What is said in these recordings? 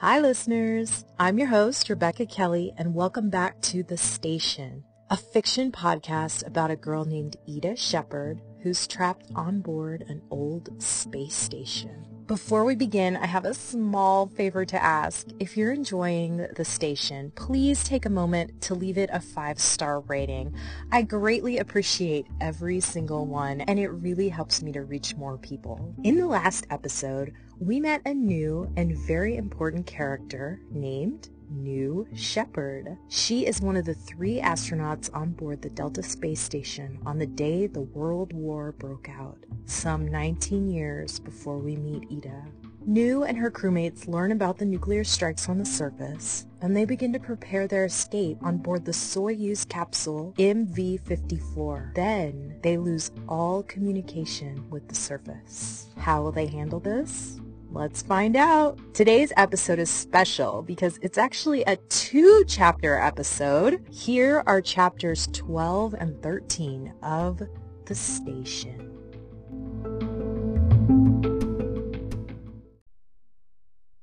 Hi, listeners. I'm your host, Rebecca Kelly, and welcome back to The Station, a fiction podcast about a girl named Ida Shepard who's trapped on board an old space station. Before we begin, I have a small favor to ask. If you're enjoying the station, please take a moment to leave it a five-star rating. I greatly appreciate every single one, and it really helps me to reach more people. In the last episode, we met a new and very important character named Nu Shepard. She is one of the three astronauts on board the Delta space station on the day the World War broke out, some 19 years before we meet Ida. Nu and her crewmates learn about the nuclear strikes on the surface, and they begin to prepare their escape on board the Soyuz capsule MV-54. Then they lose all communication with the surface. How will they handle this? Let's find out. Today's episode is special because it's actually a two chapter episode. Here are chapters 12 and 13 of The Station.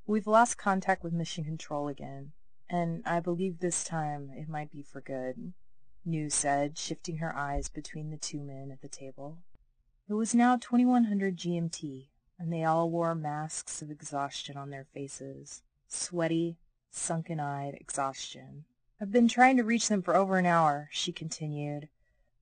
We've lost contact with Mission Control again, and I believe this time it might be for good, Nu said, shifting her eyes between the two men at the table. It was now 2100 GMT, and they all wore masks of exhaustion on their faces. Sweaty, sunken-eyed exhaustion. I've been trying to reach them for over an hour, she continued.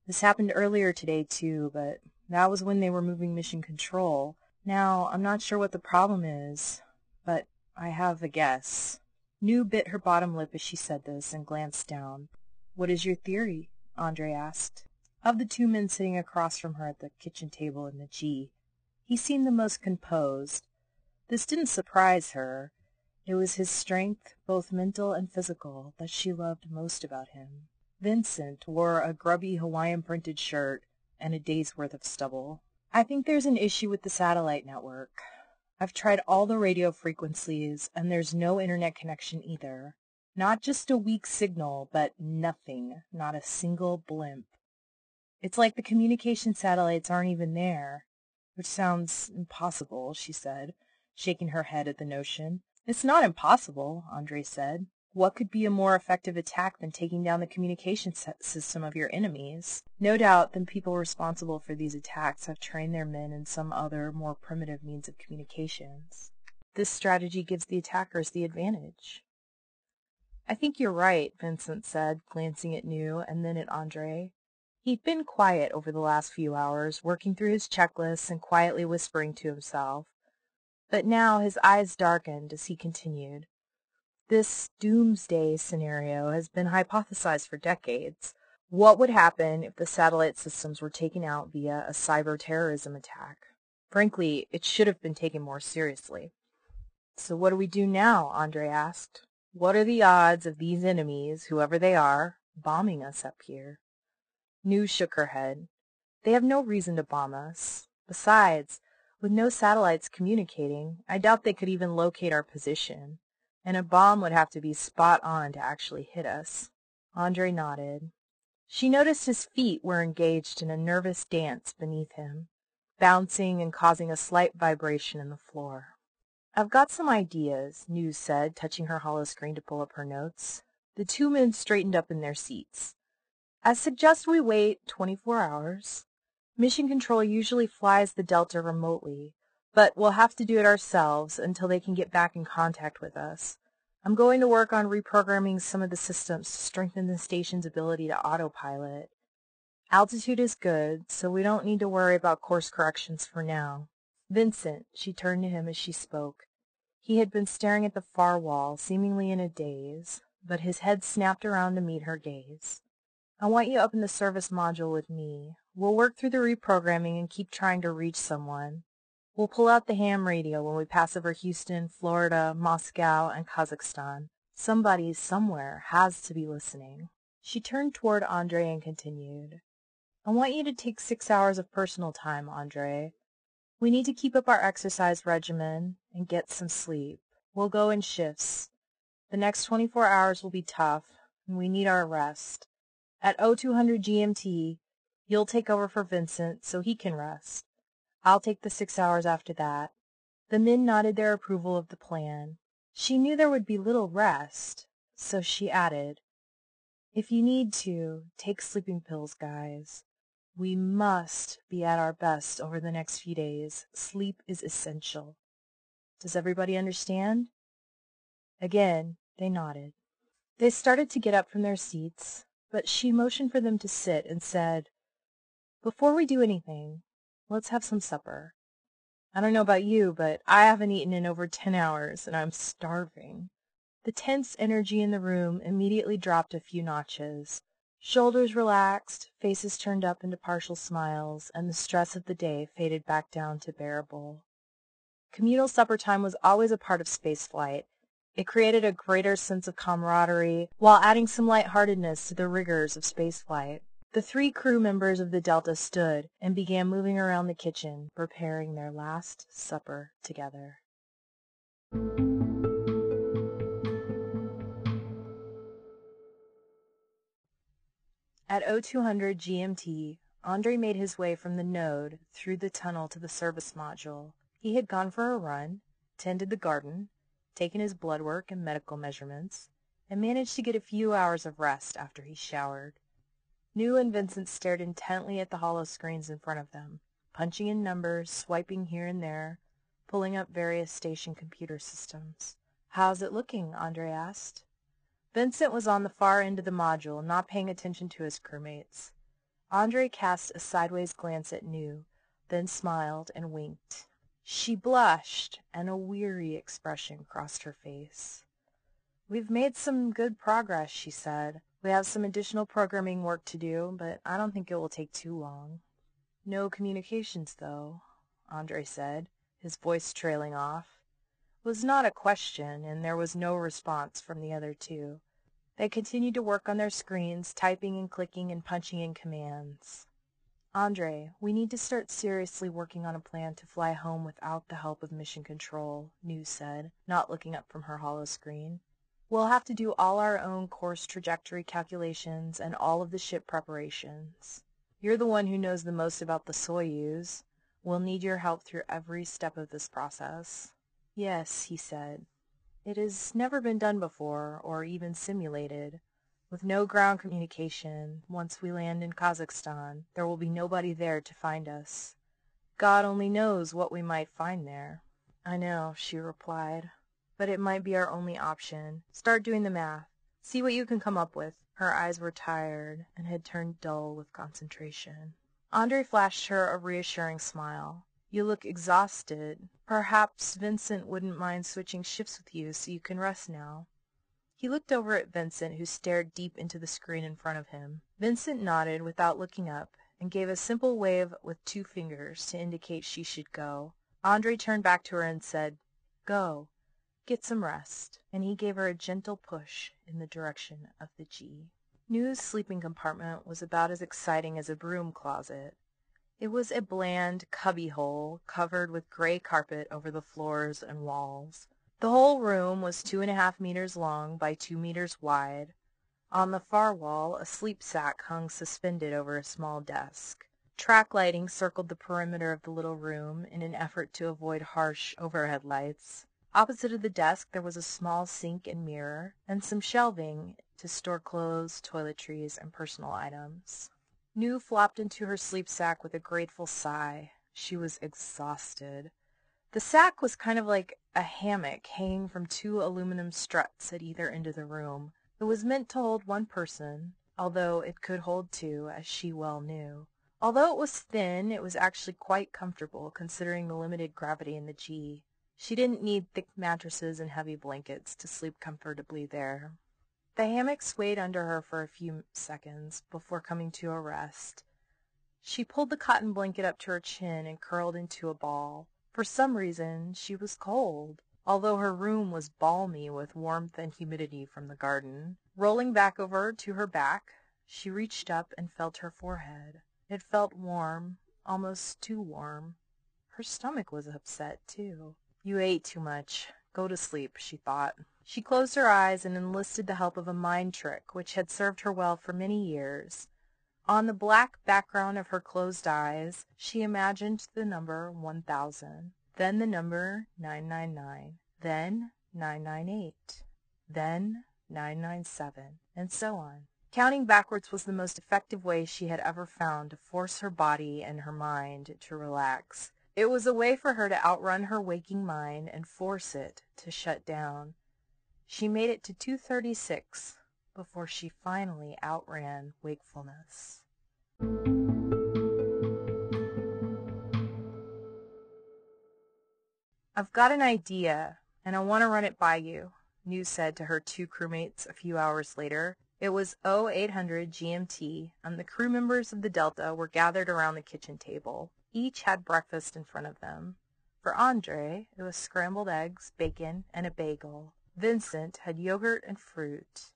This happened earlier today, too, but that was when they were moving mission control. Now, I'm not sure what the problem is, but I have a guess. Nu bit her bottom lip as she said this and glanced down. What is your theory? Andre asked. Of the two men sitting across from her at the kitchen table in the G, he seemed the most composed. This didn't surprise her. It was his strength, both mental and physical, that she loved most about him. Vincent wore a grubby Hawaiian-printed shirt and a day's worth of stubble. I think there's an issue with the satellite network. I've tried all the radio frequencies, and there's no internet connection either. Not just a weak signal, but nothing, not a single blimp. It's like the communication satellites aren't even there. Which sounds impossible, she said, shaking her head at the notion. It's not impossible, Andre said. What could be a more effective attack than taking down the communication system of your enemies? No doubt the people responsible for these attacks have trained their men in some other, more primitive means of communications. This strategy gives the attackers the advantage. I think you're right, Vincent said, glancing at Nu and then at Andre. He'd been quiet over the last few hours, working through his checklists and quietly whispering to himself. But now his eyes darkened as he continued. This doomsday scenario has been hypothesized for decades. What would happen if the satellite systems were taken out via a cyber terrorism attack? Frankly, it should have been taken more seriously. So what do we do now? Andre asked. What are the odds of these enemies, whoever they are, bombing us up here? Nu shook her head. They have no reason to bomb us. Besides, with no satellites communicating, I doubt they could even locate our position, and a bomb would have to be spot on to actually hit us. Andre nodded. She noticed his feet were engaged in a nervous dance beneath him, bouncing and causing a slight vibration in the floor. I've got some ideas, Nu said, touching her holoscreen to pull up her notes. The two men straightened up in their seats. I suggest we wait 24 hours. Mission Control usually flies the Delta remotely, but we'll have to do it ourselves until they can get back in contact with us. I'm going to work on reprogramming some of the systems to strengthen the station's ability to autopilot. Altitude is good, so we don't need to worry about course corrections for now. Vincent, she turned to him as she spoke. He had been staring at the far wall, seemingly in a daze, but his head snapped around to meet her gaze. I want you up in the service module with me. We'll work through the reprogramming and keep trying to reach someone. We'll pull out the ham radio when we pass over Houston, Florida, Moscow, and Kazakhstan. Somebody somewhere has to be listening. She turned toward Andre and continued. I want you to take six hours of personal time, Andre. We need to keep up our exercise regimen and get some sleep. We'll go in shifts. The next 24 hours will be tough, and we need our rest. At 0200 GMT, you'll take over for Vincent so he can rest. I'll take the six hours after that. The men nodded their approval of the plan. She knew there would be little rest, so she added, If you need to, take sleeping pills, guys. We must be at our best over the next few days. Sleep is essential. Does everybody understand? Again, they nodded. They started to get up from their seats, but she motioned for them to sit and said, Before we do anything, let's have some supper. I don't know about you, but I haven't eaten in over ten hours, and I'm starving. The tense energy in the room immediately dropped a few notches. Shoulders relaxed, faces turned up into partial smiles, and the stress of the day faded back down to bearable. Communal supper time was always a part of spaceflight. It created a greater sense of camaraderie while adding some lightheartedness to the rigors of spaceflight. The three crew members of the Delta stood and began moving around the kitchen, preparing their last supper together. At 0200 GMT, Andre made his way from the node through the tunnel to the service module. He had gone for a run, tended the garden, taken his blood work and medical measurements, and managed to get a few hours of rest after he showered. Nu and Vincent stared intently at the holoscreens in front of them, punching in numbers, swiping here and there, pulling up various station computer systems. How's it looking? Andre asked. Vincent was on the far end of the module, not paying attention to his crewmates. Andre cast a sideways glance at Nu, then smiled and winked. She blushed, and a weary expression crossed her face. We've made some good progress, she said. We have some additional programming work to do, but I don't think it will take too long. No communications, though, Andre said, his voice trailing off. It was not a question, and there was no response from the other two. They continued to work on their screens, typing and clicking and punching in commands. Andre, we need to start seriously working on a plan to fly home without the help of Mission Control, Nu said, not looking up from her holoscreen. We'll have to do all our own course trajectory calculations and all of the ship preparations. You're the one who knows the most about the Soyuz. We'll need your help through every step of this process. Yes, he said. It has never been done before, or even simulated. With no ground communication, once we land in Kazakhstan, there will be nobody there to find us. God only knows what we might find there. I know, she replied but it might be our only option. Start doing the math. See what you can come up with. Her eyes were tired and had turned dull with concentration. Andre flashed her a reassuring smile. You look exhausted. Perhaps Vincent wouldn't mind switching shifts with you so you can rest now. He looked over at Vincent, who stared deep into the screen in front of him. Vincent nodded without looking up and gave a simple wave with two fingers to indicate she should go. Andre turned back to her and said, Go. Get some rest." And he gave her a gentle push in the direction of the G. Nu's sleeping compartment was about as exciting as a broom closet. It was a bland cubbyhole covered with gray carpet over the floors and walls. The whole room was two and a half meters long by two meters wide. On the far wall a sleep sack hung suspended over a small desk. Track lighting circled the perimeter of the little room in an effort to avoid harsh overhead lights. Opposite of the desk there was a small sink and mirror, and some shelving to store clothes, toiletries, and personal items. Nu flopped into her sleep sack with a grateful sigh. She was exhausted. The sack was kind of like a hammock hanging from two aluminum struts at either end of the room. It was meant to hold one person, although it could hold two, as she well knew. Although it was thin, it was actually quite comfortable, considering the limited gravity in the G. She didn't need thick mattresses and heavy blankets to sleep comfortably there. The hammock swayed under her for a few seconds before coming to a rest. She pulled the cotton blanket up to her chin and curled into a ball. For some reason she was cold, although her room was balmy with warmth and humidity from the garden. Rolling back over to her back, she reached up and felt her forehead. It felt warm, almost too warm. Her stomach was upset, too. You ate too much. Go to sleep, she thought. She closed her eyes and enlisted the help of a mind trick which had served her well for many years. On the black background of her closed eyes she imagined the number 1000, then the number 999, then 998, then 997, and so on. Counting backwards was the most effective way she had ever found to force her body and her mind to relax. It was a way for her to outrun her waking mind and force it to shut down. She made it to 236 before she finally outran wakefulness. I've got an idea, and I want to run it by you, Nu said to her two crewmates a few hours later. It was 0800 GMT, and the crew members of the Delta were gathered around the kitchen table. Each had breakfast in front of them. For Andre, it was scrambled eggs, bacon, and a bagel. Vincent had yogurt and fruit.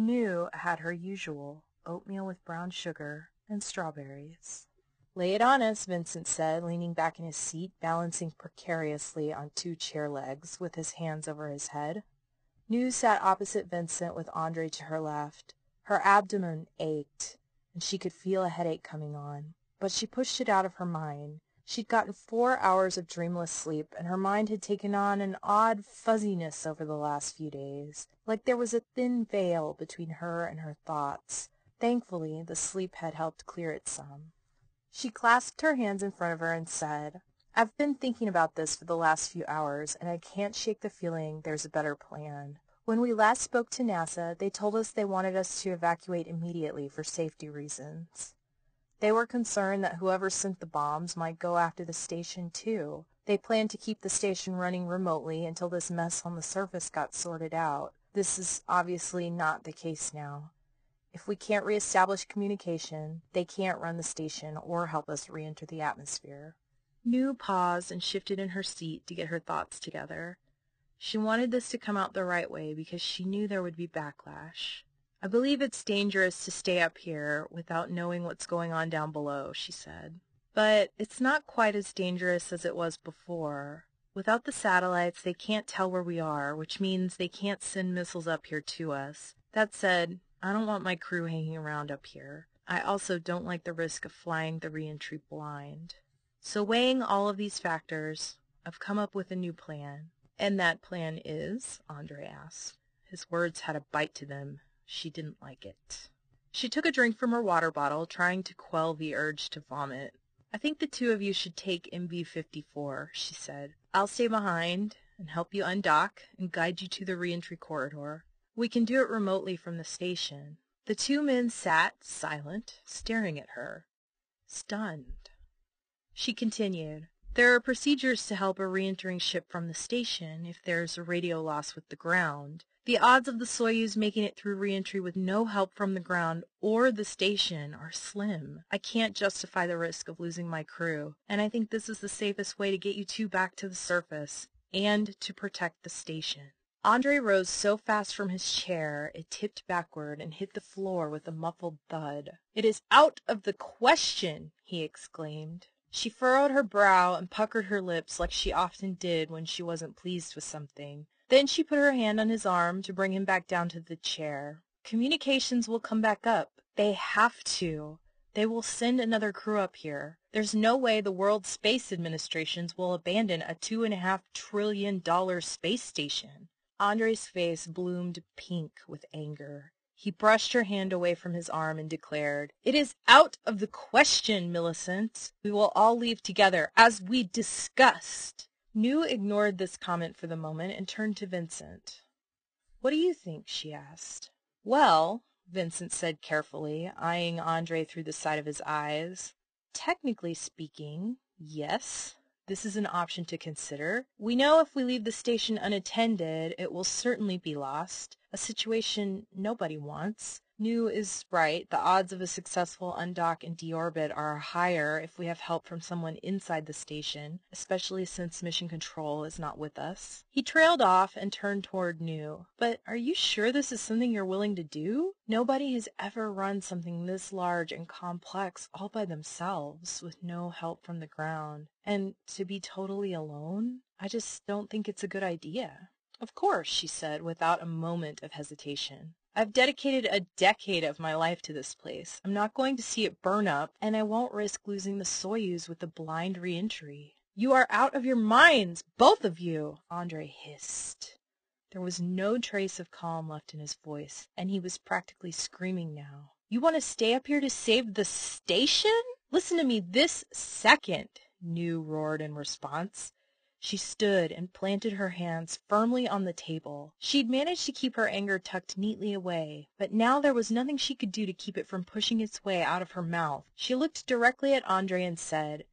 Nu had her usual oatmeal with brown sugar and strawberries. Lay it on us, Vincent said, leaning back in his seat, balancing precariously on two chair legs, with his hands over his head. Nu sat opposite Vincent with Andre to her left. Her abdomen ached, and she could feel a headache coming on, but she pushed it out of her mind. She'd gotten four hours of dreamless sleep, and her mind had taken on an odd fuzziness over the last few days, like there was a thin veil between her and her thoughts. Thankfully, the sleep had helped clear it some. She clasped her hands in front of her and said, I've been thinking about this for the last few hours, and I can't shake the feeling there's a better plan. When we last spoke to NASA, they told us they wanted us to evacuate immediately for safety reasons. They were concerned that whoever sent the bombs might go after the station too. They planned to keep the station running remotely until this mess on the surface got sorted out. This is obviously not the case now. If we can't reestablish communication, they can't run the station or help us re-enter the atmosphere. Nu paused and shifted in her seat to get her thoughts together. She wanted this to come out the right way because she knew there would be backlash. I believe it's dangerous to stay up here without knowing what's going on down below, she said. But it's not quite as dangerous as it was before. Without the satellites, they can't tell where we are, which means they can't send missiles up here to us. That said, I don't want my crew hanging around up here. I also don't like the risk of flying the reentry blind. So weighing all of these factors, I've come up with a new plan. And that plan is? Andre asked. His words had a bite to them, she didn't like it. She took a drink from her water bottle, trying to quell the urge to vomit. I think the two of you should take MB-54, she said. I'll stay behind and help you undock and guide you to the reentry corridor. We can do it remotely from the station. The two men sat, silent, staring at her, stunned. She continued. There are procedures to help a reentering ship from the station if there's a radio loss with the ground. The odds of the Soyuz making it through reentry with no help from the ground or the station are slim. I can't justify the risk of losing my crew, and I think this is the safest way to get you two back to the surface and to protect the station. Andre rose so fast from his chair it tipped backward and hit the floor with a muffled thud. It is out of the question, he exclaimed. She furrowed her brow and puckered her lips like she often did when she wasn't pleased with something. Then she put her hand on his arm to bring him back down to the chair. Communications will come back up. They have to. They will send another crew up here. There's no way the World Space Administrations will abandon a two and a half trillion dollar space station. Andre's face bloomed pink with anger. He brushed her hand away from his arm and declared, It is out of the question, Millicent. We will all leave together, as we discussed. Nu ignored this comment for the moment and turned to Vincent. What do you think? she asked. Well, Vincent said carefully, eyeing Andre through the side of his eyes, technically speaking, yes. This is an option to consider. We know if we leave the station unattended, it will certainly be lost, a situation nobody wants. Nu is right. The odds of a successful undock and deorbit are higher if we have help from someone inside the station, especially since Mission Control is not with us. He trailed off and turned toward Nu. But are you sure this is something you're willing to do? Nobody has ever run something this large and complex all by themselves with no help from the ground. And to be totally alone? I just don't think it's a good idea. Of course, she said without a moment of hesitation. I've dedicated a decade of my life to this place. I'm not going to see it burn up, and I won't risk losing the Soyuz with a blind reentry. You are out of your minds, both of you, Andre hissed. There was no trace of calm left in his voice, and he was practically screaming now. You want to stay up here to save the station? Listen to me this second, Nu roared in response. She stood and planted her hands firmly on the table. She'd managed to keep her anger tucked neatly away, but now there was nothing she could do to keep it from pushing its way out of her mouth. She looked directly at Andre and said,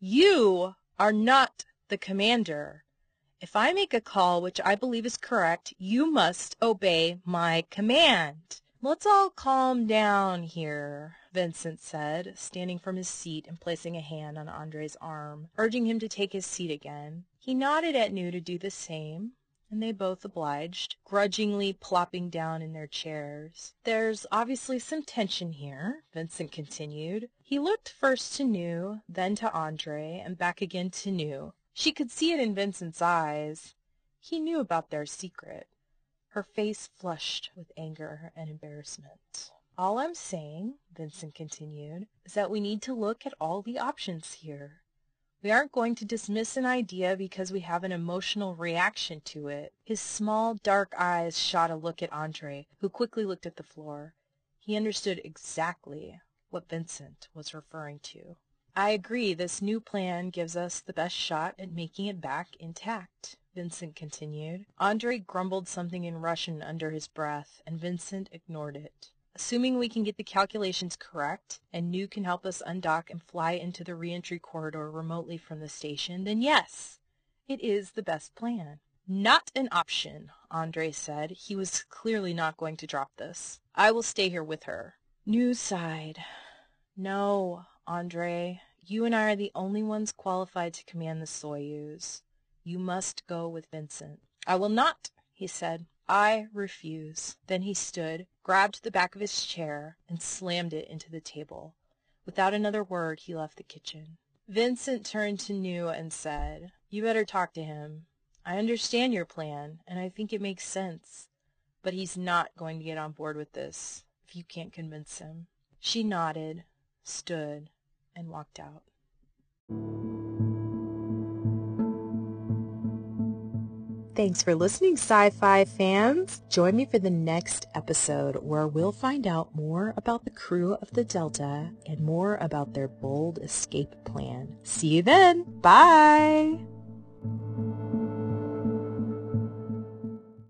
You are not the commander. If I make a call which I believe is correct, you must obey my command. Let's all calm down here, Vincent said, standing from his seat and placing a hand on Andre's arm, urging him to take his seat again. He nodded at Nu to do the same, and they both obliged, grudgingly plopping down in their chairs. There's obviously some tension here, Vincent continued. He looked first to Nu, then to Andre, and back again to Nu. She could see it in Vincent's eyes. He knew about their secret. Her face flushed with anger and embarrassment. All I'm saying, Vincent continued, is that we need to look at all the options here. We aren't going to dismiss an idea because we have an emotional reaction to it. His small, dark eyes shot a look at Andre, who quickly looked at the floor. He understood exactly what Vincent was referring to. I agree this new plan gives us the best shot at making it back intact, Vincent continued. Andre grumbled something in Russian under his breath, and Vincent ignored it. Assuming we can get the calculations correct, and Nu can help us undock and fly into the reentry corridor remotely from the station, then yes, it is the best plan. Not an option, Andre said. He was clearly not going to drop this. I will stay here with her. Nu sighed. No, Andre, you and I are the only ones qualified to command the Soyuz. You must go with Vincent. I will not, he said. I refuse. Then he stood, grabbed the back of his chair, and slammed it into the table. Without another word he left the kitchen. Vincent turned to Nu and said, You better talk to him. I understand your plan, and I think it makes sense. But he's not going to get on board with this, if you can't convince him. She nodded, stood, and walked out. Thanks for listening, sci-fi fans. Join me for the next episode where we'll find out more about the crew of the Delta and more about their bold escape plan. See you then. Bye.